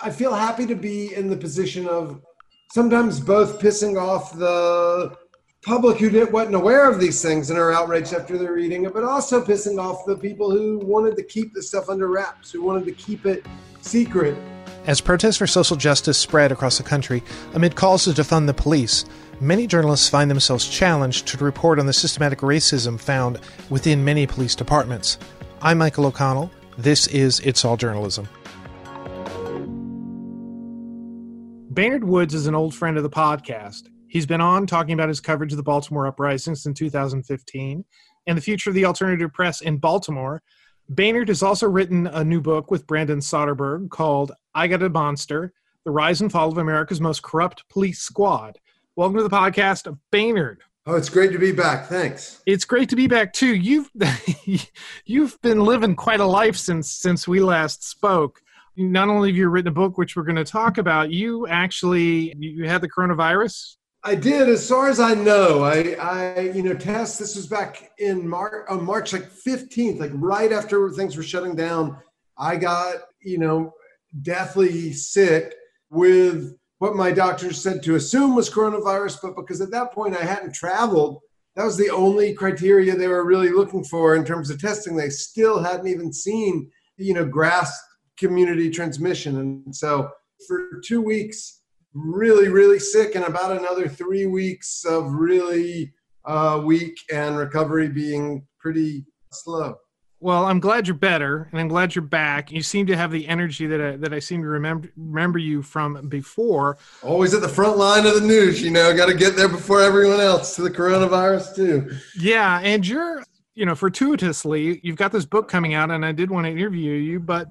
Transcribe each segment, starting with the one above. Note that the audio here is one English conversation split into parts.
I feel happy to be in the position of sometimes both pissing off the public who didn't, wasn't aware of these things and are outraged after they're reading it, but also pissing off the people who wanted to keep the stuff under wraps, who wanted to keep it secret. As protests for social justice spread across the country, amid calls to defund the police, many journalists find themselves challenged to report on the systematic racism found within many police departments. I'm Michael O'Connell. This is It's All Journalism. Baynard Woods is an old friend of the podcast. He's been on talking about his coverage of the Baltimore uprisings in 2015 and the future of the alternative press in Baltimore. Baynard has also written a new book with Brandon Soderberg called I Got a Monster The Rise and Fall of America's Most Corrupt Police Squad. Welcome to the podcast, Baynard. Oh, it's great to be back. Thanks. It's great to be back too. You've you've been living quite a life since since we last spoke. Not only have you written a book, which we're going to talk about, you actually you had the coronavirus. I did, as far as I know. I, I, you know, test. This was back in March, uh, on March like fifteenth, like right after things were shutting down. I got, you know, deathly sick with what my doctors said to assume was coronavirus, but because at that point I hadn't traveled, that was the only criteria they were really looking for in terms of testing. They still hadn't even seen, you know, grass community transmission. And so for two weeks, really, really sick, and about another three weeks of really uh, weak and recovery being pretty slow. Well, I'm glad you're better, and I'm glad you're back. You seem to have the energy that I, that I seem to remember remember you from before. Always at the front line of the news, you know. Got to get there before everyone else to the coronavirus too. Yeah, and you're, you know, fortuitously, you've got this book coming out, and I did want to interview you, but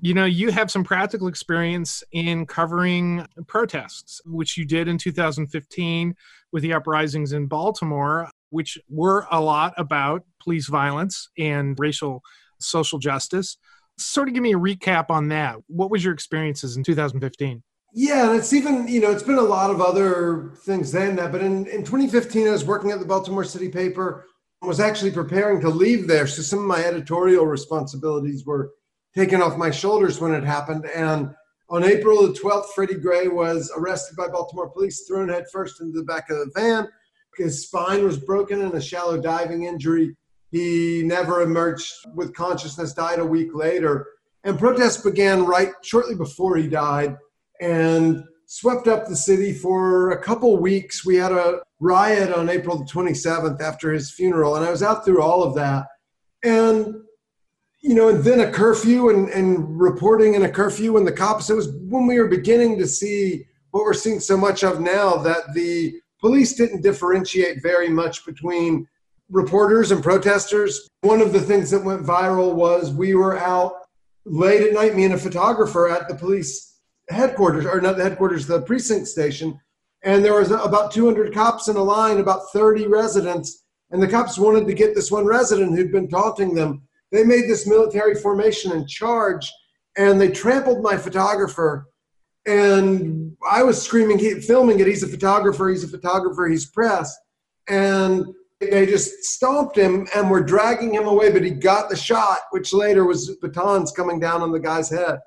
you know, you have some practical experience in covering protests, which you did in 2015 with the uprisings in Baltimore, which were a lot about police violence and racial social justice. Sort of give me a recap on that. What was your experiences in 2015? Yeah, and it's even, you know, it's been a lot of other things than that. But in, in 2015, I was working at the Baltimore City paper, and was actually preparing to leave there. So some of my editorial responsibilities were taken off my shoulders when it happened. And on April the 12th, Freddie Gray was arrested by Baltimore police, thrown headfirst into the back of the van. His spine was broken and a shallow diving injury. He never emerged with consciousness, died a week later. And protests began right shortly before he died and swept up the city for a couple weeks. We had a riot on April the 27th after his funeral, and I was out through all of that. And you know, and then a curfew and, and reporting in a curfew and the cops. It was when we were beginning to see what we're seeing so much of now that the police didn't differentiate very much between reporters and protesters. One of the things that went viral was we were out late at night, me and a photographer at the police headquarters, or not the headquarters, the precinct station. And there was about 200 cops in a line, about 30 residents. And the cops wanted to get this one resident who'd been taunting them they made this military formation and charge, and they trampled my photographer. And I was screaming, he, filming it. He's a photographer. He's a photographer. He's press. And they just stomped him and were dragging him away, but he got the shot, which later was batons coming down on the guy's head.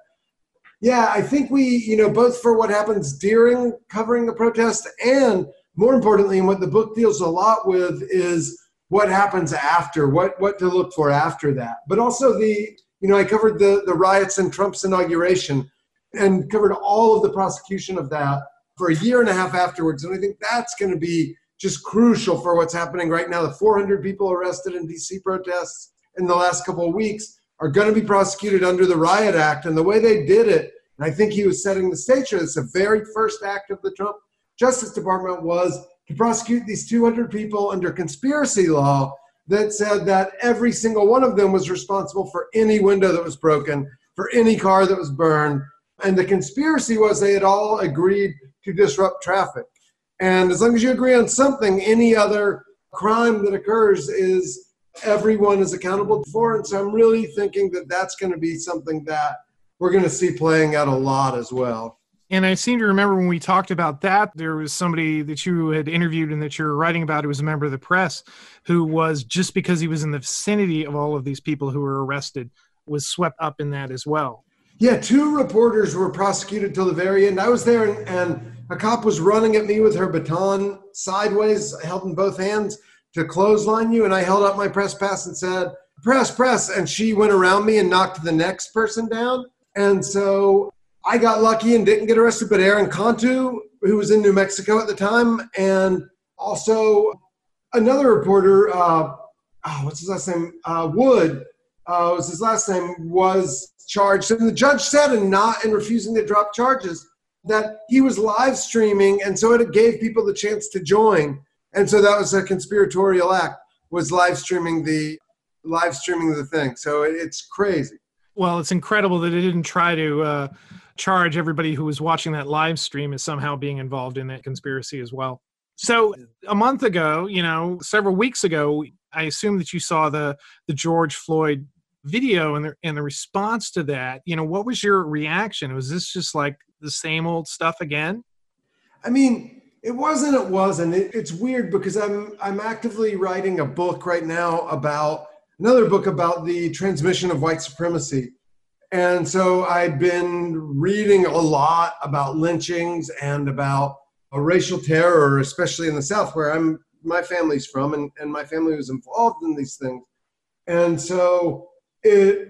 Yeah, I think we, you know, both for what happens during covering the protest and more importantly, and what the book deals a lot with is what happens after, what what to look for after that. But also the, you know, I covered the the riots and Trump's inauguration and covered all of the prosecution of that for a year and a half afterwards. And I think that's going to be just crucial for what's happening right now. The 400 people arrested in DC protests in the last couple of weeks are going to be prosecuted under the Riot Act. And the way they did it, and I think he was setting the stage for this, the very first act of the Trump Justice Department was to prosecute these 200 people under conspiracy law that said that every single one of them was responsible for any window that was broken, for any car that was burned. And the conspiracy was they had all agreed to disrupt traffic. And as long as you agree on something, any other crime that occurs is everyone is accountable for. And so I'm really thinking that that's going to be something that we're going to see playing out a lot as well. And I seem to remember when we talked about that, there was somebody that you had interviewed and that you were writing about who was a member of the press who was just because he was in the vicinity of all of these people who were arrested was swept up in that as well. Yeah, two reporters were prosecuted till the very end. I was there, and, and a cop was running at me with her baton sideways, held in both hands to clothesline you, and I held up my press pass and said, "Press, press," and she went around me and knocked the next person down. And so I got lucky and didn't get arrested, but Aaron Cantu, who was in New Mexico at the time, and also another reporter, uh, oh, what's his last name? Uh, Wood, uh, was his last name, was charged. And the judge said, and not in refusing to drop charges, that he was live streaming, and so it gave people the chance to join. And so that was a conspiratorial act, was live streaming the live streaming the thing. So it's crazy. Well, it's incredible that it didn't try to uh, charge everybody who was watching that live stream as somehow being involved in that conspiracy as well. So a month ago, you know, several weeks ago, I assume that you saw the the George Floyd video and the and the response to that. You know, what was your reaction? Was this just like the same old stuff again? I mean, it wasn't. It wasn't. It, it's weird because I'm I'm actively writing a book right now about another book about the transmission of white supremacy and so I'd been reading a lot about lynchings and about racial terror, especially in the South, where I'm my family's from, and, and my family was involved in these things. And so it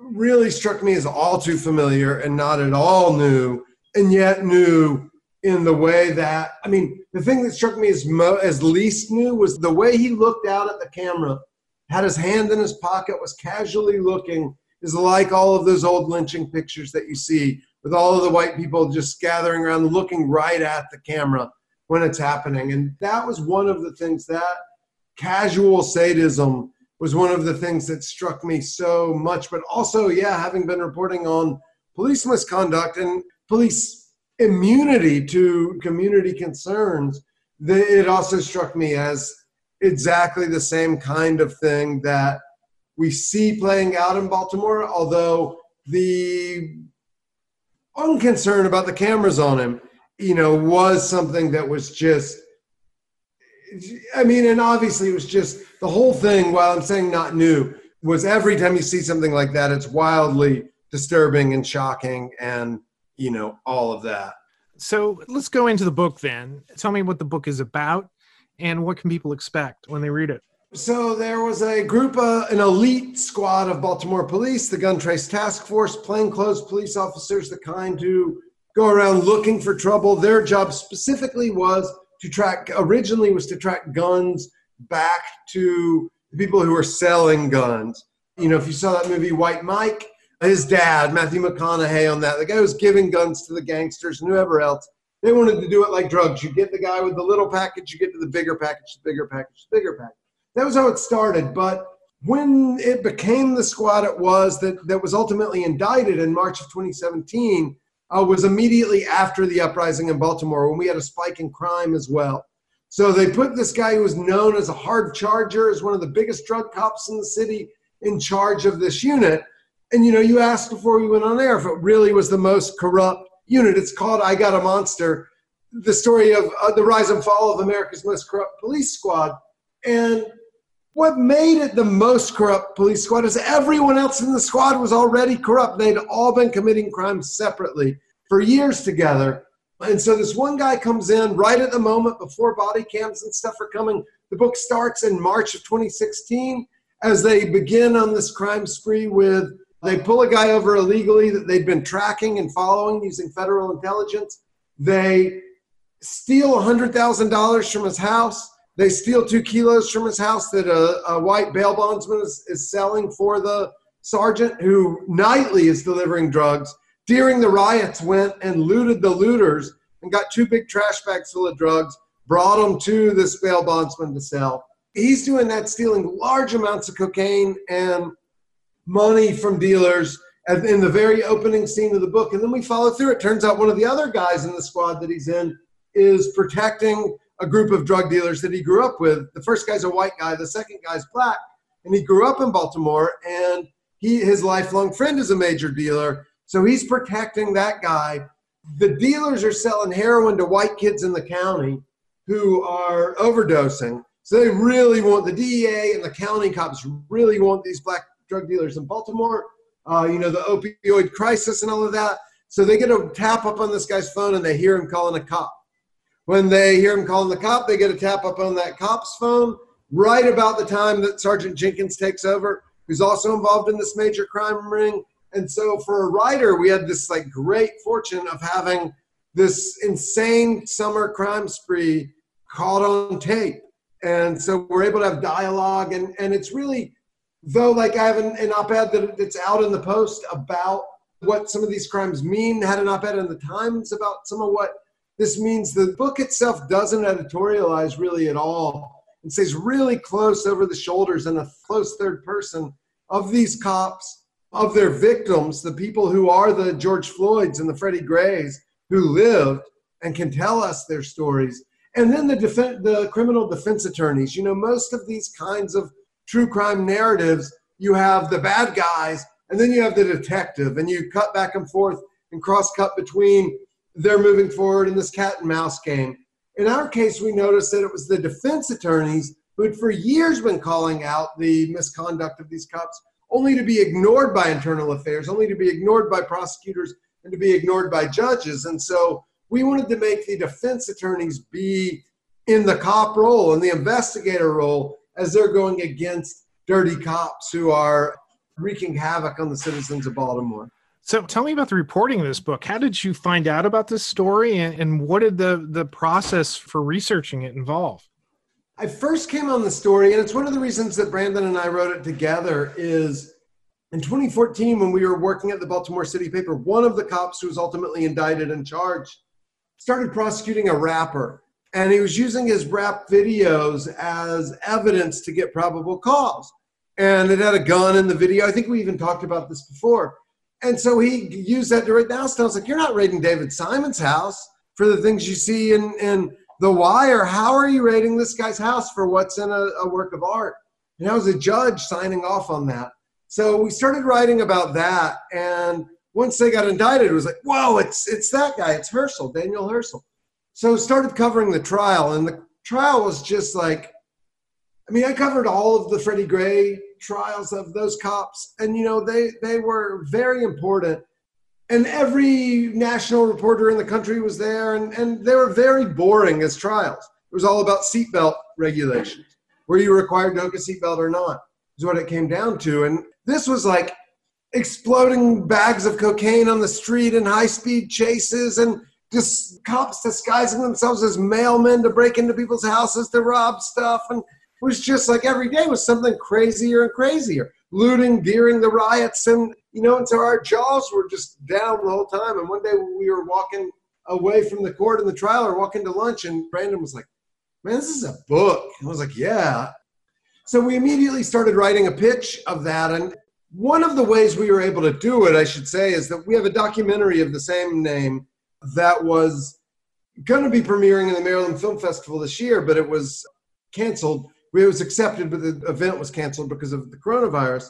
really struck me as all too familiar and not at all new, and yet new in the way that I mean, the thing that struck me as mo- as least new was the way he looked out at the camera, had his hand in his pocket, was casually looking is like all of those old lynching pictures that you see with all of the white people just gathering around looking right at the camera when it's happening. And that was one of the things that casual sadism was one of the things that struck me so much. But also, yeah, having been reporting on police misconduct and police immunity to community concerns, it also struck me as exactly the same kind of thing that we see playing out in Baltimore, although the unconcern about the cameras on him, you know, was something that was just, I mean, and obviously it was just the whole thing, while I'm saying not new, was every time you see something like that, it's wildly disturbing and shocking and, you know, all of that. So let's go into the book then. Tell me what the book is about and what can people expect when they read it? So there was a group, uh, an elite squad of Baltimore police, the Gun Trace Task Force, plainclothes police officers, the kind who go around looking for trouble. Their job specifically was to track, originally was to track guns back to the people who were selling guns. You know, if you saw that movie White Mike, his dad, Matthew McConaughey, on that, the guy was giving guns to the gangsters and whoever else. They wanted to do it like drugs. You get the guy with the little package, you get to the bigger package, the bigger package, the bigger package that was how it started. But when it became the squad it was that, that was ultimately indicted in March of 2017, uh, was immediately after the uprising in Baltimore when we had a spike in crime as well. So they put this guy who was known as a hard charger, as one of the biggest drug cops in the city, in charge of this unit. And you know, you asked before we went on air if it really was the most corrupt unit. It's called I Got a Monster, the story of uh, the rise and fall of America's most corrupt police squad. And what made it the most corrupt police squad is everyone else in the squad was already corrupt. They'd all been committing crimes separately for years together. And so this one guy comes in right at the moment before body cams and stuff are coming. The book starts in March of 2016 as they begin on this crime spree with they pull a guy over illegally that they'd been tracking and following using federal intelligence. They steal $100,000 from his house they steal two kilos from his house that a, a white bail bondsman is, is selling for the sergeant who nightly is delivering drugs. During the riots, went and looted the looters and got two big trash bags full of drugs, brought them to this bail bondsman to sell. He's doing that, stealing large amounts of cocaine and money from dealers in the very opening scene of the book. And then we follow through. It turns out one of the other guys in the squad that he's in is protecting a group of drug dealers that he grew up with. The first guy's a white guy, the second guy's black, and he grew up in Baltimore. And he his lifelong friend is a major dealer, so he's protecting that guy. The dealers are selling heroin to white kids in the county who are overdosing. So they really want the DEA and the county cops really want these black drug dealers in Baltimore uh, you know, the opioid crisis and all of that. So they get a tap up on this guy's phone and they hear him calling a cop. When they hear him calling the cop, they get a tap up on that cop's phone right about the time that Sergeant Jenkins takes over, who's also involved in this major crime ring. And so for a writer, we had this like great fortune of having this insane summer crime spree caught on tape. And so we're able to have dialogue and, and it's really though like I have an, an op-ed that that's out in the post about what some of these crimes mean, had an op-ed in the Times about some of what this means. The book itself doesn't editorialize really at all and stays really close over the shoulders in a close third person of these cops, of their victims, the people who are the George Floyds and the Freddie Grays who lived and can tell us their stories. And then the def- the criminal defense attorneys. You know, most of these kinds of true crime narratives, you have the bad guys and then you have the detective, and you cut back and forth and cross cut between they're moving forward in this cat and mouse game. In our case, we noticed that it was the defense attorneys who had for years been calling out the misconduct of these cops, only to be ignored by internal affairs, only to be ignored by prosecutors, and to be ignored by judges. And so we wanted to make the defense attorneys be in the cop role and the investigator role as they're going against dirty cops who are wreaking havoc on the citizens of Baltimore. So tell me about the reporting of this book. How did you find out about this story and, and what did the, the process for researching it involve? I first came on the story, and it's one of the reasons that Brandon and I wrote it together is in 2014 when we were working at the Baltimore City paper, one of the cops who was ultimately indicted and charged started prosecuting a rapper and he was using his rap videos as evidence to get probable cause. And it had a gun in the video. I think we even talked about this before. And so he used that to house. I was like, You're not raiding David Simon's house for the things you see in, in The Wire. How are you raiding this guy's house for what's in a, a work of art? And I was a judge signing off on that. So we started writing about that. And once they got indicted, it was like, Whoa, it's, it's that guy. It's Hersl, Daniel Hersl so started covering the trial and the trial was just like i mean i covered all of the freddie gray trials of those cops. And you know they they were very important. And every national reporter in the country was there. And, and they were very boring as trials. It was all about seatbelt regulations. Were you required to hook a seatbelt or not is what it came down to. And this was like exploding bags of cocaine on the street and high speed chases and just cops disguising themselves as mailmen to break into people's houses to rob stuff. And was just like every day was something crazier and crazier. Looting during the riots. And, you know, until our jaws were just down the whole time. And one day we were walking away from the court in the trial or walking to lunch, and Brandon was like, Man, this is a book. I was like, Yeah. So we immediately started writing a pitch of that. And one of the ways we were able to do it, I should say, is that we have a documentary of the same name that was going to be premiering in the Maryland Film Festival this year, but it was canceled. It was accepted, but the event was canceled because of the coronavirus.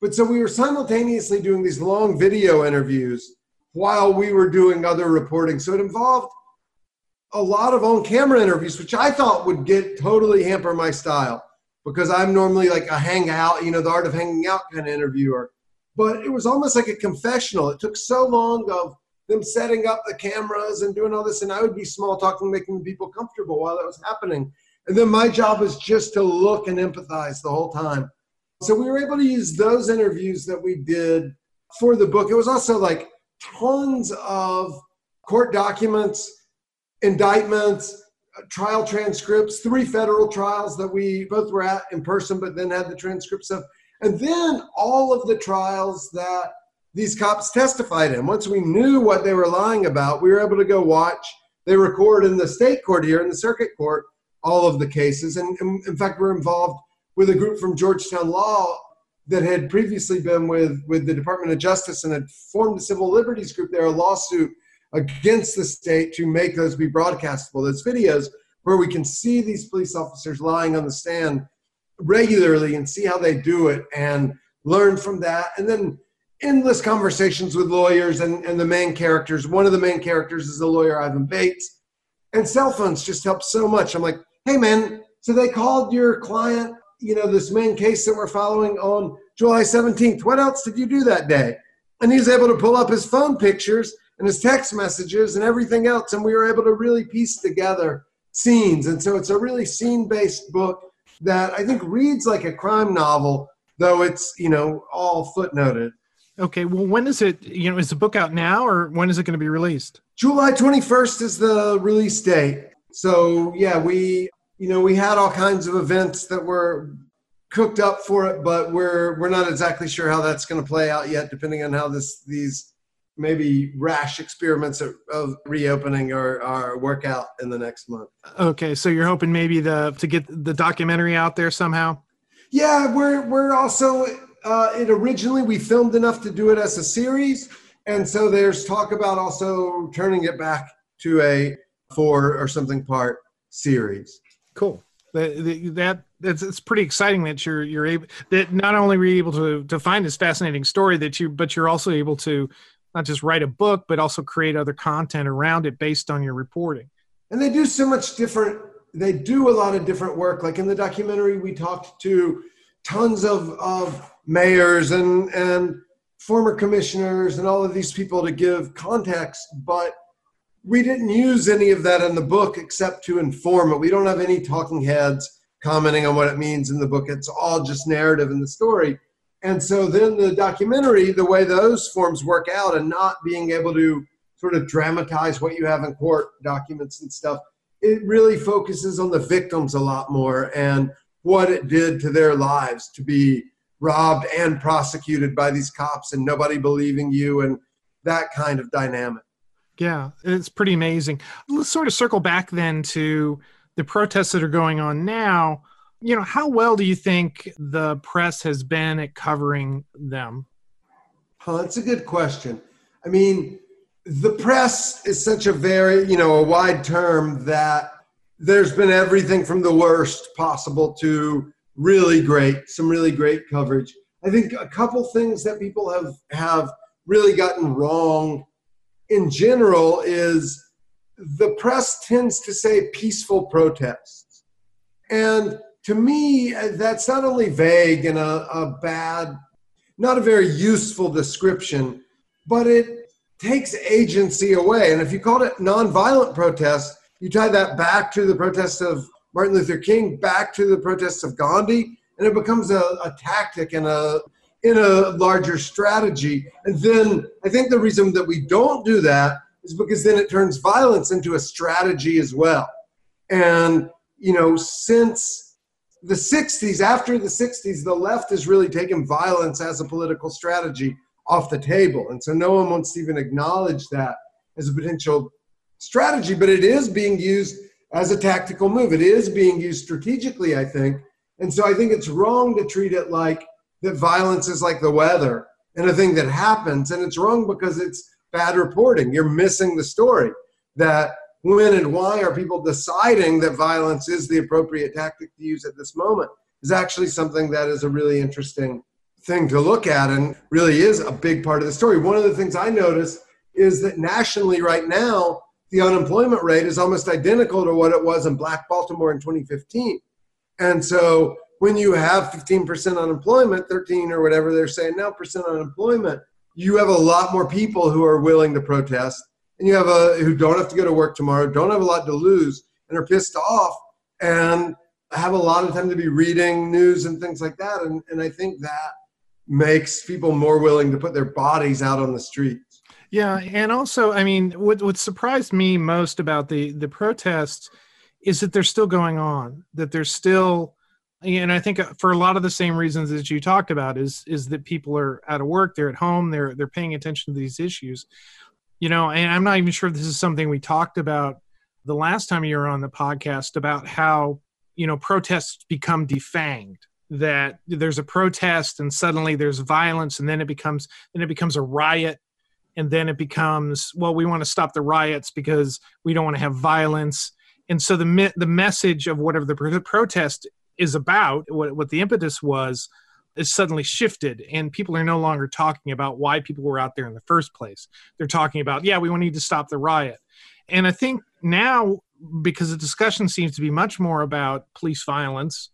But so we were simultaneously doing these long video interviews while we were doing other reporting. So it involved a lot of on camera interviews, which I thought would get totally hamper my style because I'm normally like a hangout, you know, the art of hanging out kind of interviewer. But it was almost like a confessional. It took so long of them setting up the cameras and doing all this, and I would be small talking, making people comfortable while that was happening. And then my job was just to look and empathize the whole time. So we were able to use those interviews that we did for the book. It was also like tons of court documents, indictments, uh, trial transcripts, three federal trials that we both were at in person, but then had the transcripts of, and then all of the trials that these cops testified in. Once we knew what they were lying about, we were able to go watch. They record in the state court here, in the circuit court, all of the cases. And, in fact, we're involved with a group from Georgetown Law that had previously been with, with the Department of Justice and had formed a civil liberties group there, a lawsuit against the state to make those be broadcastable. Those videos where we can see these police officers lying on the stand regularly and see how they do it and learn from that. And then endless conversations with lawyers and, and the main characters. One of the main characters is the lawyer Ivan Bates. And cell phones just help so much. I'm like, hey man, so they called your client, you know, this main case that we're following on July 17th. What else did you do that day? And he's able to pull up his phone pictures and his text messages and everything else. And we were able to really piece together scenes. And so it's a really scene based book that I think reads like a crime novel, though it's, you know, all footnoted. Okay. Well, when is it, you know, is the book out now or when is it going to be released? July 21st is the release date. So, yeah, we, you know, we had all kinds of events that were cooked up for it, but we're we're not exactly sure how that's going to play out yet, depending on how this these maybe rash experiments of, of reopening or, or work out in the next month. Okay, so you're hoping maybe the to get the documentary out there somehow. Yeah, we're we're also uh, it originally we filmed enough to do it as a series, and so there's talk about also turning it back to a four or something part series. Cool. That, that that's it's pretty exciting that you're you're able that not only were you able to to find this fascinating story that you but you're also able to not just write a book but also create other content around it based on your reporting. And they do so much different. They do a lot of different work. Like in the documentary, we talked to tons of of mayors and and former commissioners and all of these people to give context, but we didn't use any of that in the book except to inform it. We don't have any talking heads commenting on what it means in the book. It's all just narrative in the story. And so then the documentary, the way those forms work out and not being able to sort of dramatize what you have in court documents and stuff, it really focuses on the victims a lot more and what it did to their lives to be robbed and prosecuted by these cops and nobody believing you and that kind of dynamic. Yeah, it's pretty amazing. Let's sort of circle back then to the protests that are going on now. You know, how well do you think the press has been at covering them? Oh, that's a good question. I mean, the press is such a very, you know, a wide term that there's been everything from the worst possible to really great, some really great coverage. I think a couple things that people have have really gotten wrong in general is the press tends to say peaceful protests. And to me, that's not only vague and a, a bad, not a very useful description, but it takes agency away. And if you called it nonviolent protest, you tie that back to the protests of Martin Luther King, back to the protests of Gandhi, and it becomes a, a tactic and a in a larger strategy. And then I think the reason that we don't do that is because then it turns violence into a strategy as well. And, you know, since the 60s, after the 60s, the left has really taken violence as a political strategy off the table. And so no one wants to even acknowledge that as a potential strategy, but it is being used as a tactical move. It is being used strategically, I think. And so I think it's wrong to treat it like that violence is like the weather and a thing that happens. And it's wrong because it's bad reporting. You're missing the story that when and why are people deciding that violence is the appropriate tactic to use at this moment is actually something that is a really interesting thing to look at and really is a big part of the story. One of the things I noticed is that nationally right now, the unemployment rate is almost identical to what it was in Black Baltimore in 2015. And so when you have 15% unemployment, 13 or whatever they're saying now percent unemployment, you have a lot more people who are willing to protest and you have a who don't have to go to work tomorrow, don't have a lot to lose and are pissed off and have a lot of time to be reading news and things like that. And, and I think that makes people more willing to put their bodies out on the streets. Yeah, and also, I mean, what what surprised me most about the the protests is that they're still going on. That there's still and I think uh, for a lot of the same reasons that you talked about is is that people are out of work, they're at home, they're they're paying attention to these issues. You know, and I'm not even sure if this is something we talked about the last time you were on the podcast about how you know protests become defanged that there's a protest and suddenly there's violence and then it becomes then it becomes a riot and then it becomes well we want to stop the riots because we don't want to have violence and so the the message of whatever the protest is about, what, what the impetus was, is suddenly shifted and people are no longer talking about why people were out there in the first place. They're talking about, yeah, we need to stop the riot. And I think now, because the discussion seems to be much more about police violence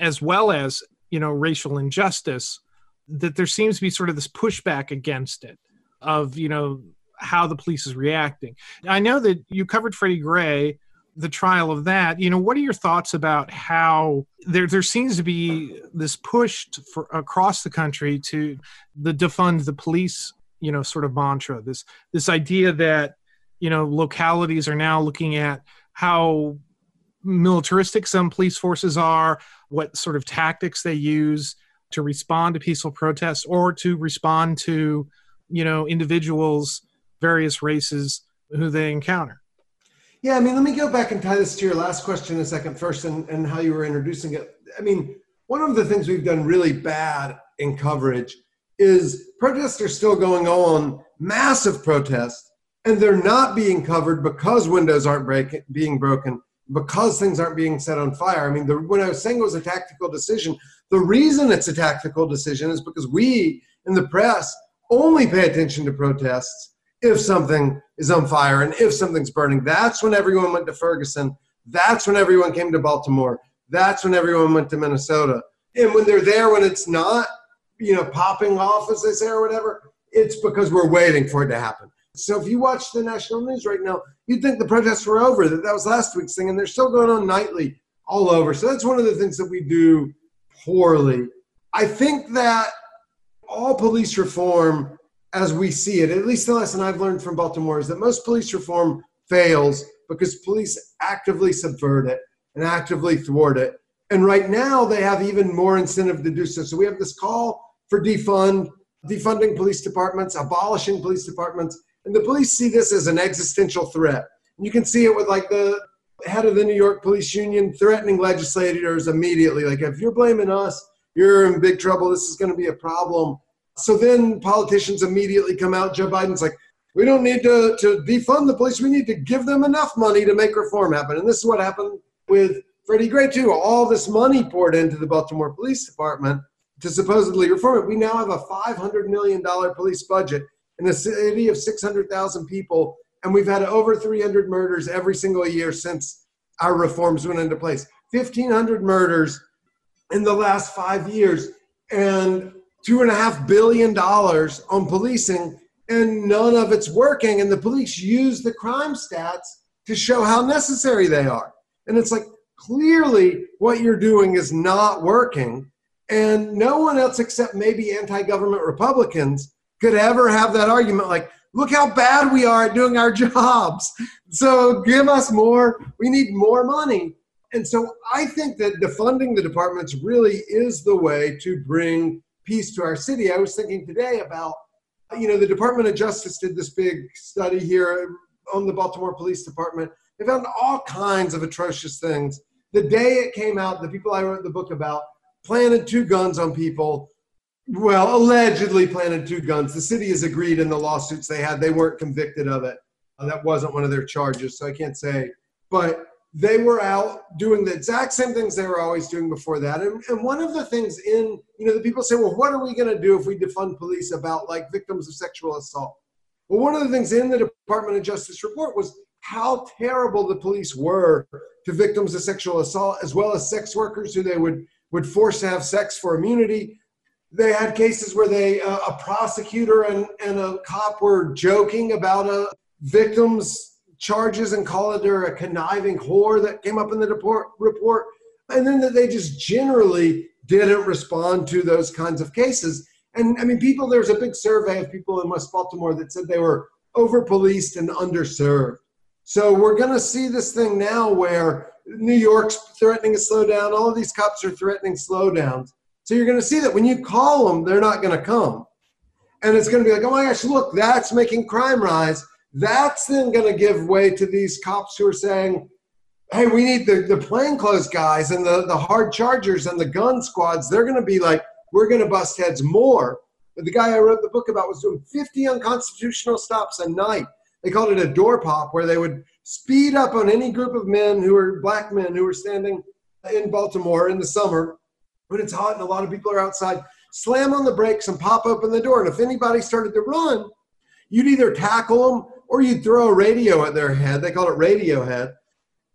as well as, you know, racial injustice, that there seems to be sort of this pushback against it of, you know, how the police is reacting. I know that you covered Freddie Gray, the trial of that. You know, what are your thoughts about how there there seems to be this push for across the country to the defund the police, you know, sort of mantra. This this idea that you know localities are now looking at how militaristic some police forces are, what sort of tactics they use to respond to peaceful protests or to respond to you know individuals various races who they encounter yeah i mean let me go back and tie this to your last question a second first and, and how you were introducing it i mean one of the things we've done really bad in coverage is protests are still going on massive protests and they're not being covered because windows aren't break, being broken because things aren't being set on fire. I mean, the, when I was saying it was a tactical decision, the reason it's a tactical decision is because we in the press only pay attention to protests if something is on fire and if something's burning. That's when everyone went to Ferguson. That's when everyone came to Baltimore. That's when everyone went to Minnesota. And when they're there, when it's not, you know, popping off, as they say, or whatever, it's because we're waiting for it to happen. So if you watch the national news right now, you'd think the protests were over, that that was last week's thing, and they're still going on nightly all over. So that's one of the things that we do poorly. I think that all police reform, as we see it, at least the lesson I've learned from Baltimore, is that most police reform fails because police actively subvert it and actively thwart it. And right now, they have even more incentive to do so. So we have this call for defund, defunding police departments, abolishing police departments, and the police see this as an existential threat. And you can see it with like the head of the New York Police Union threatening legislators immediately. Like, if you're blaming us, you're in big trouble. This is going to be a problem. So then politicians immediately come out. Joe Biden's like, we don't need to, to defund the police. We need to give them enough money to make reform happen. And this is what happened with Freddie Gray, too. All this money poured into the Baltimore Police Department to supposedly reform it. We now have a $500 million police budget in a city of 600,000 people, and we've had over 300 murders every single year since our reforms went into place. 1,500 murders in the last five years, and two and a half billion dollars on policing, and none of it's working. And the police use the crime stats to show how necessary they are. And it's like clearly what you're doing is not working. And no one else except maybe anti government Republicans could ever have that argument like, look how bad we are at doing our jobs. So give us more. We need more money. And so I think that defunding the departments really is the way to bring peace to our city. I was thinking today about, you know, the Department of Justice did this big study here on the Baltimore Police Department. They found all kinds of atrocious things. The day it came out, the people I wrote the book about planted two guns on people well, allegedly planted two guns. The city has agreed in the lawsuits they had. They weren't convicted of it. Uh, that wasn't one of their charges, so I can't say. But they were out doing the exact same things they were always doing before that. And, and one of the things in, you know, the people say, well, what are we going to do if we defund police about like victims of sexual assault? Well, one of the things in the Department of Justice report was how terrible the police were to victims of sexual assault, as well as sex workers who they would, would force to have sex for immunity they had cases where they uh, a prosecutor and, and a cop were joking about a victim's charges and called her a conniving whore that came up in the report report and then that they just generally didn't respond to those kinds of cases and i mean people there's a big survey of people in west baltimore that said they were over policed and underserved so we're going to see this thing now where new york's threatening a slowdown all of these cops are threatening slowdowns so you're going to see that when you call them, they're not going to come. And it's going to be like, oh my gosh, look, that's making crime rise. That's then going to give way to these cops who are saying, hey, we need the, the plainclothes guys and the, the hard chargers and the gun squads. They're going to be like, we're going to bust heads more. But the guy I wrote the book about was doing 50 unconstitutional stops a night. They called it a door pop, where they would speed up on any group of men who were black men who were standing in Baltimore in the summer when it's hot and a lot of people are outside, slam on the brakes and pop open the door. And if anybody started to run, you'd either tackle them or you'd throw a radio at their head. They call it radio head.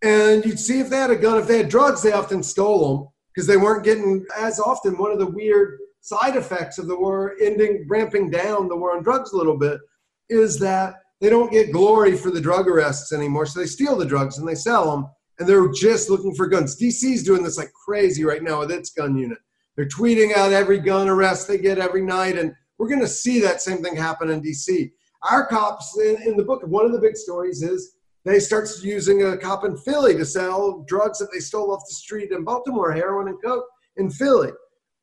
And you'd see if they had a gun. If they had drugs, they often stole them because they weren't getting as often. One of the weird side effects of the war ending, ramping down the war on drugs a little bit, is that they don't get glory for the drug arrests anymore. So they steal the drugs and they sell them, and they're just looking for guns. DC's doing this like crazy right now with its gun unit. They're tweeting out every gun arrest they get every night, and we're going to see that same thing happen in DC. Our cops in, in the book, one of the big stories is they starts using a cop in Philly to sell drugs that they stole off the street in Baltimore, heroin and coke in Philly.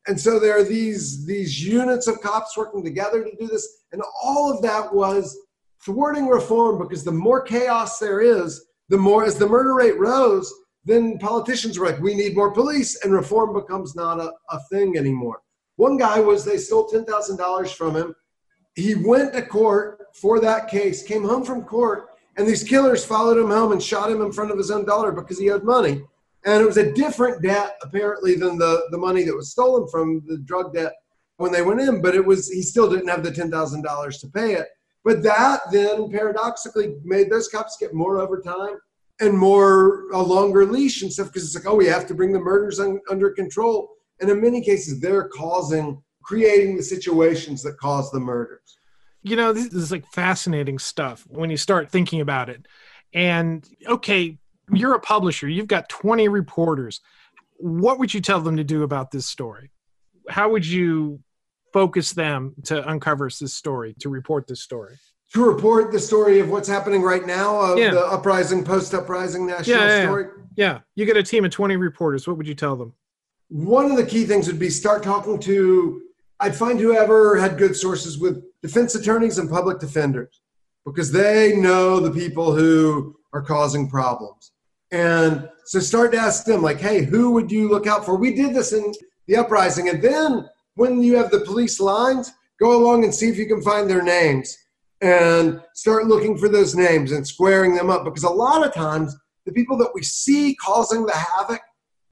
And so there are these these units of cops working together to do this, and all of that was thwarting reform because the more chaos there is, the more as the murder rate rose, then politicians were like, we need more police, and reform becomes not a, a thing anymore. One guy was they stole ten thousand dollars from him. He went to court for that case, came home from court, and these killers followed him home and shot him in front of his own daughter because he owed money. And it was a different debt, apparently, than the, the money that was stolen from the drug debt when they went in, but it was he still didn't have the ten thousand dollars to pay it. But that then paradoxically made those cops get more overtime and more a longer leash and stuff because it's like, oh, we have to bring the murders un, under control. And in many cases, they're causing, creating the situations that cause the murders you know, this is like fascinating stuff when you start thinking about it. And okay, you're a publisher, you've got 20 reporters. What would you tell them to do about this story? How would you focus them to uncover this story, to report this story? To report the story of what's happening right now, of yeah. the uprising, post uprising national yeah, yeah, story? Yeah. You get a team of 20 reporters. What would you tell them? One of the key things would be start talking to I'd find whoever had good sources with defense attorneys and public defenders because they know the people who are causing problems. And so start to ask them, like, hey, who would you look out for? We did this in the uprising. And then when you have the police lines, go along and see if you can find their names and start looking for those names and squaring them up because a lot of times the people that we see causing the havoc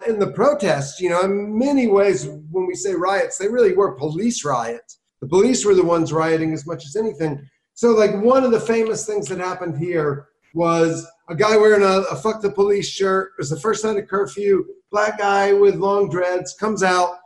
in the protests, you know, in many ways, when we say riots, they really were police riots. The police were the ones rioting as much as anything. So, like, one of the famous things that happened here was a guy wearing a, a fuck the police shirt. It was the first night of curfew. Black guy with long dreads comes out.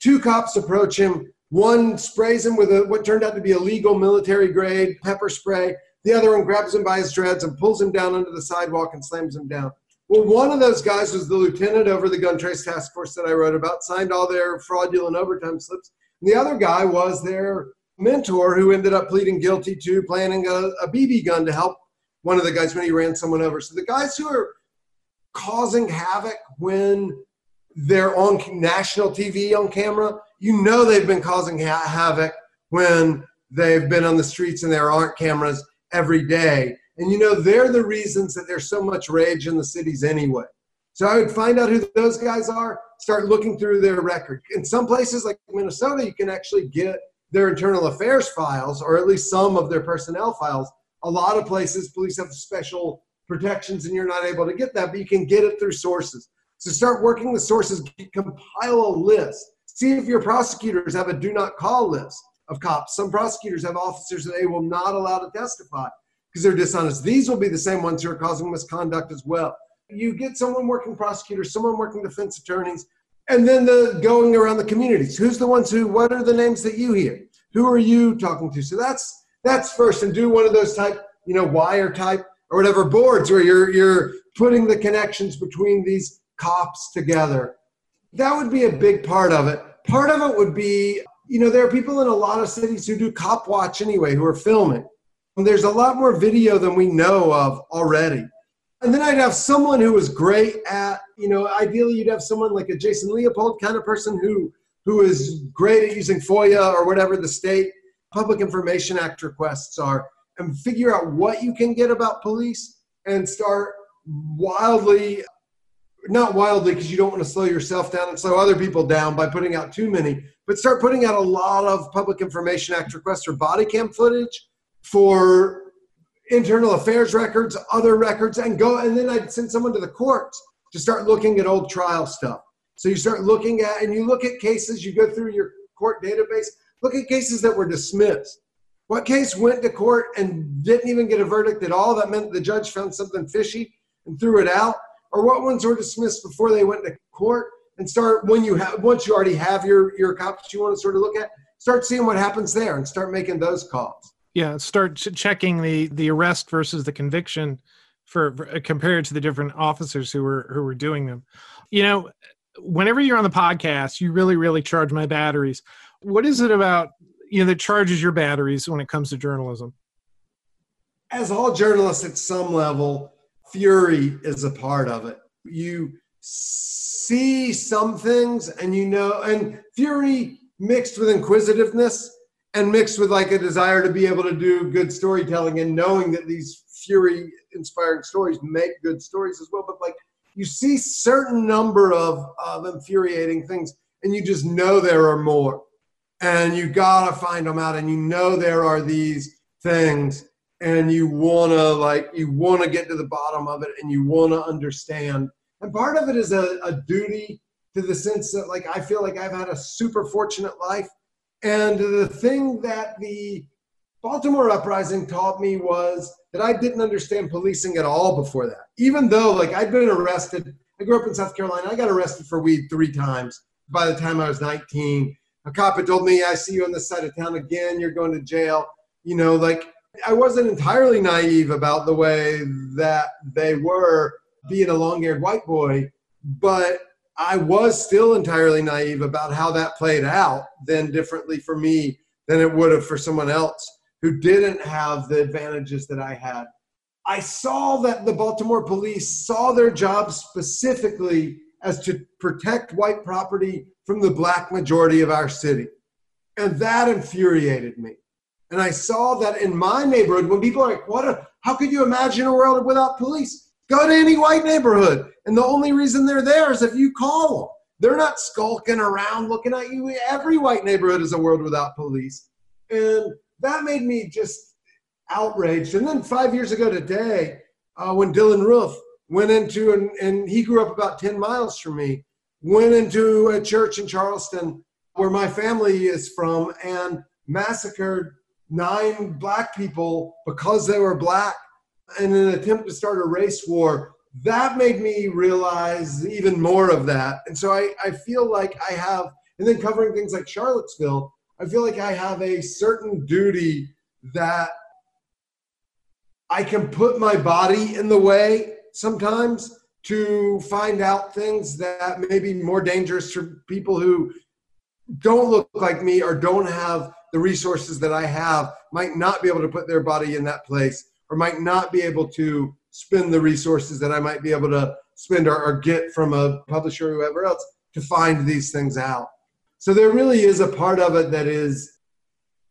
Two cops approach him. One sprays him with a, what turned out to be a legal military grade pepper spray. The other one grabs him by his dreads and pulls him down onto the sidewalk and slams him down. Well, one of those guys was the lieutenant over the gun trace task force that I wrote about, signed all their fraudulent overtime slips. And the other guy was their mentor who ended up pleading guilty to planning a, a BB gun to help one of the guys when he ran someone over. So the guys who are causing havoc when they're on national TV on camera, you know they've been causing ha- havoc when they've been on the streets and there aren't cameras every day. And you know, they're the reasons that there's so much rage in the cities anyway. So I would find out who those guys are, start looking through their record. In some places like Minnesota, you can actually get their internal affairs files, or at least some of their personnel files. A lot of places, police have special protections and you're not able to get that, but you can get it through sources. So start working the sources, compile a list. See if your prosecutors have a do not call list of cops. Some prosecutors have officers that they will not allow to testify because they're dishonest. These will be the same ones who are causing misconduct as well. You get someone working prosecutors, someone working defense attorneys, and then the going around the communities. Who's the ones who? What are the names that you hear? Who are you talking to? So that's that's first, and do one of those type, you know, wire type or whatever boards where you're you're putting the connections between these cops together. That would be a big part of it. Part of it would be, you know, there are people in a lot of cities who do cop watch anyway, who are filming. There's a lot more video than we know of already. And then I'd have someone who was great at, you know, ideally you'd have someone like a Jason Leopold kind of person who who is great at using FOIA or whatever the state Public Information Act requests are and figure out what you can get about police and start wildly not wildly because you don't want to slow yourself down and slow other people down by putting out too many, but start putting out a lot of Public Information Act requests or body cam footage for internal affairs records, other records, and go. And then I'd send someone to the courts to start looking at old trial stuff. So you start looking at, and you look at cases, you go through your court database, look at cases that were dismissed. What case went to court and didn't even get a verdict at all? That meant the judge found something fishy and threw it out. Or what ones were dismissed before they went to court and start when you have once you already have your your cops you want to sort of look at start seeing what happens there and start making those calls yeah start ch- checking the the arrest versus the conviction for, for uh, compared to the different officers who were who were doing them. You know whenever you're on the podcast you really really charge my batteries. What is it about you know that charges your batteries when it comes to journalism? As all journalists at some level fury is a part of it. You see some things and you know and fury mixed with inquisitiveness and mixed with like a desire to be able to do good storytelling and knowing that these fury inspiring stories make good stories as well but like you see certain number of of infuriating things and you just know there are more and you gotta find them out and you know there are these things and you wanna like you wanna get to the bottom of it and you wanna understand and part of it is a, a duty to the sense that like I feel like I've had a super fortunate life. And the thing that the Baltimore uprising taught me was that I didn't understand policing at all before that. Even though like I'd been arrested, I grew up in South Carolina. I got arrested for weed three times by the time I was 19. A cop had told me, I see you on this side of town again, you're going to jail. You know, like I wasn't entirely naive about the way that they were being a long haired white boy, but I was still entirely naive about how that played out then differently for me than it would have for someone else who didn't have the advantages that I had. I saw that the Baltimore police saw their job specifically as to protect white property from the black majority of our city. And that infuriated me. And I saw that in my neighborhood when people are like, what a, how could you imagine a world without police? Go to any white neighborhood. And the only reason they're there is if you call them. They're not skulking around looking at you. Every white neighborhood is a world without police. And that made me just outraged. And then five years ago today, uh, when Dylann Roof went into, and, and he grew up about 10 miles from me, went into a church in Charleston where my family is from and massacred nine black people because they were black in an attempt to start a race war, that made me realize even more of that. And so I, I feel like I have, and then covering things like Charlottesville, I feel like I have a certain duty that I can put my body in the way sometimes to find out things that may be more dangerous for people who don't look like me or don't have the resources that I have, might not be able to put their body in that place or might not be able to spend the resources that I might be able to spend or, or get from a publisher or whoever else to find these things out. So there really is a part of it that is,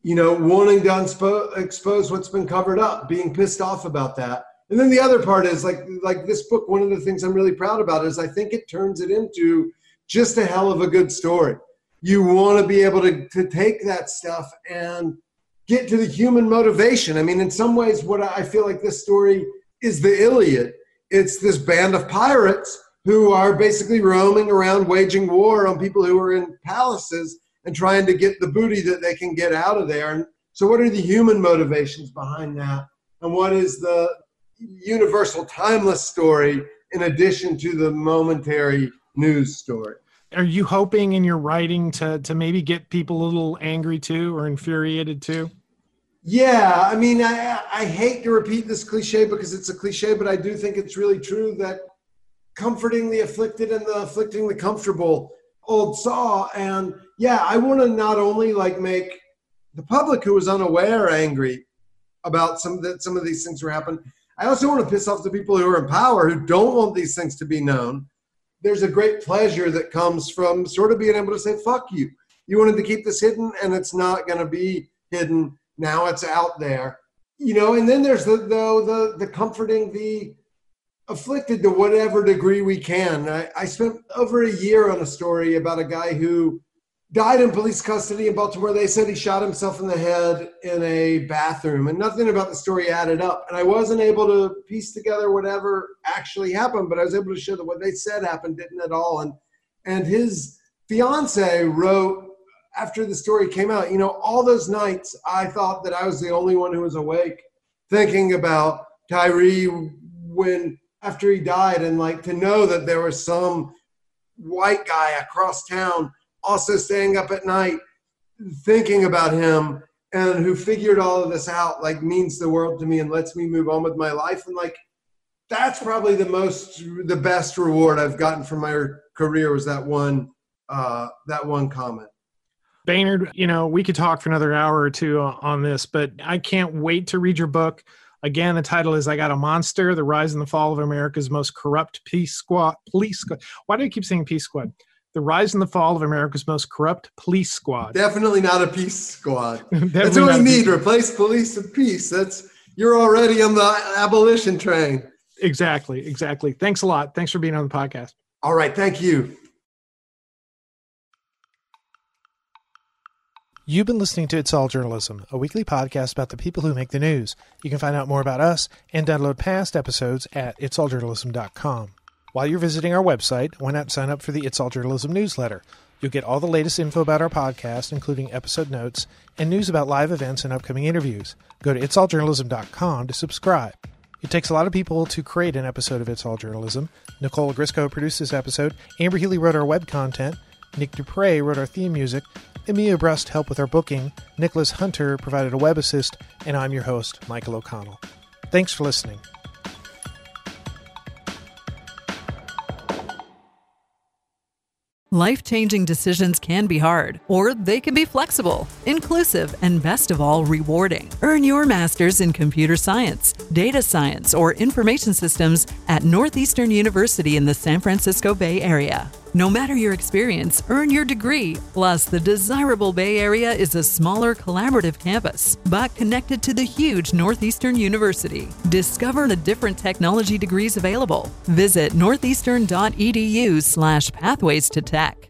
you know, wanting to unspo- expose what's been covered up, being pissed off about that. And then the other part is like like this book. One of the things I'm really proud about is I think it turns it into just a hell of a good story. You want to be able to to take that stuff and get to the human motivation. I mean, in some ways, what I feel like this story is the Iliad. It's this band of pirates who are basically roaming around waging war on people who are in palaces and trying to get the booty that they can get out of there. And so, what are the human motivations behind that? And what is the universal, timeless story in addition to the momentary news story? are you hoping in your writing to to maybe get people a little angry too or infuriated too? Yeah, I mean, I I hate to repeat this cliche because it's a cliche, but I do think it's really true that comforting the afflicted and the afflicting the comfortable old saw and yeah i want to not only like make the public who is unaware angry about some that some of these things are happening i also want to piss off the people who are in power who don't want these things to be known there's a great pleasure that comes from sort of being able to say, fuck you. You wanted to keep this hidden and it's not going to be hidden. Now it's out there. You know, and then there's the, the, the, the comforting the afflicted to whatever degree we can. I, I spent over a year on a story about a guy who died in police custody in Baltimore. They said he shot himself in the head in a bathroom, and nothing about the story added up. And I wasn't able to piece together whatever actually happened, but I was able to show that what they said happened didn't at all. And and his fiance wrote after the story came out, you know, all those nights I thought that I was the only one who was awake, thinking about Tyree when after he died, and like to know that there was some white guy across town also staying up at night thinking about him and who figured all of this out like means the world to me and lets me move on with my life. And like that's probably the most the best reward i've gotten from my career was that one uh that one comment Baynard, you know, we could talk for another hour or two on this, but I can't wait to read your book. Again, the title is I Got a Monster The Rise and the Fall of America's Most Corrupt Peace Squad. Police Squad. Why do I keep saying Peace Squad? The Rise and the Fall of America's Most Corrupt Police Squad. Definitely not a peace squad. That's what we need. Replace police with peace. That's you're already on the abolition train. Exactly. Exactly. Thanks a lot. Thanks for being on the podcast. All right. Thank you. You've been listening to It's All Journalism, a weekly podcast about the people who make the news. You can find out more about us and download past episodes at itsalljournalism.com. While you're visiting our website, why not sign up for the It's All Journalism newsletter? You'll get all the latest info about our podcast, including episode notes and news about live events and upcoming interviews. Go to itsalljournalism.com to subscribe. It takes a lot of people to create an episode of It's All Journalism. Nicole Grisco produced this episode, Amber Healy wrote our web content, Nick Dupre wrote our theme music, Emilia Brust helped with our booking, Nicholas Hunter provided a web assist, and I'm your host, Michael O'Connell. Thanks for listening. Life changing decisions can be hard, or they can be flexible, inclusive, and best of all, rewarding. Earn your master's in computer science, data science, or information systems at Northeastern University in the San Francisco Bay Area. No matter your experience, earn your degree. Plus, the desirable Bay Area is a smaller, collaborative campus, but connected to the huge Northeastern University. Discover the different technology degrees available. Visit northeastern.edu slash pathways to tech.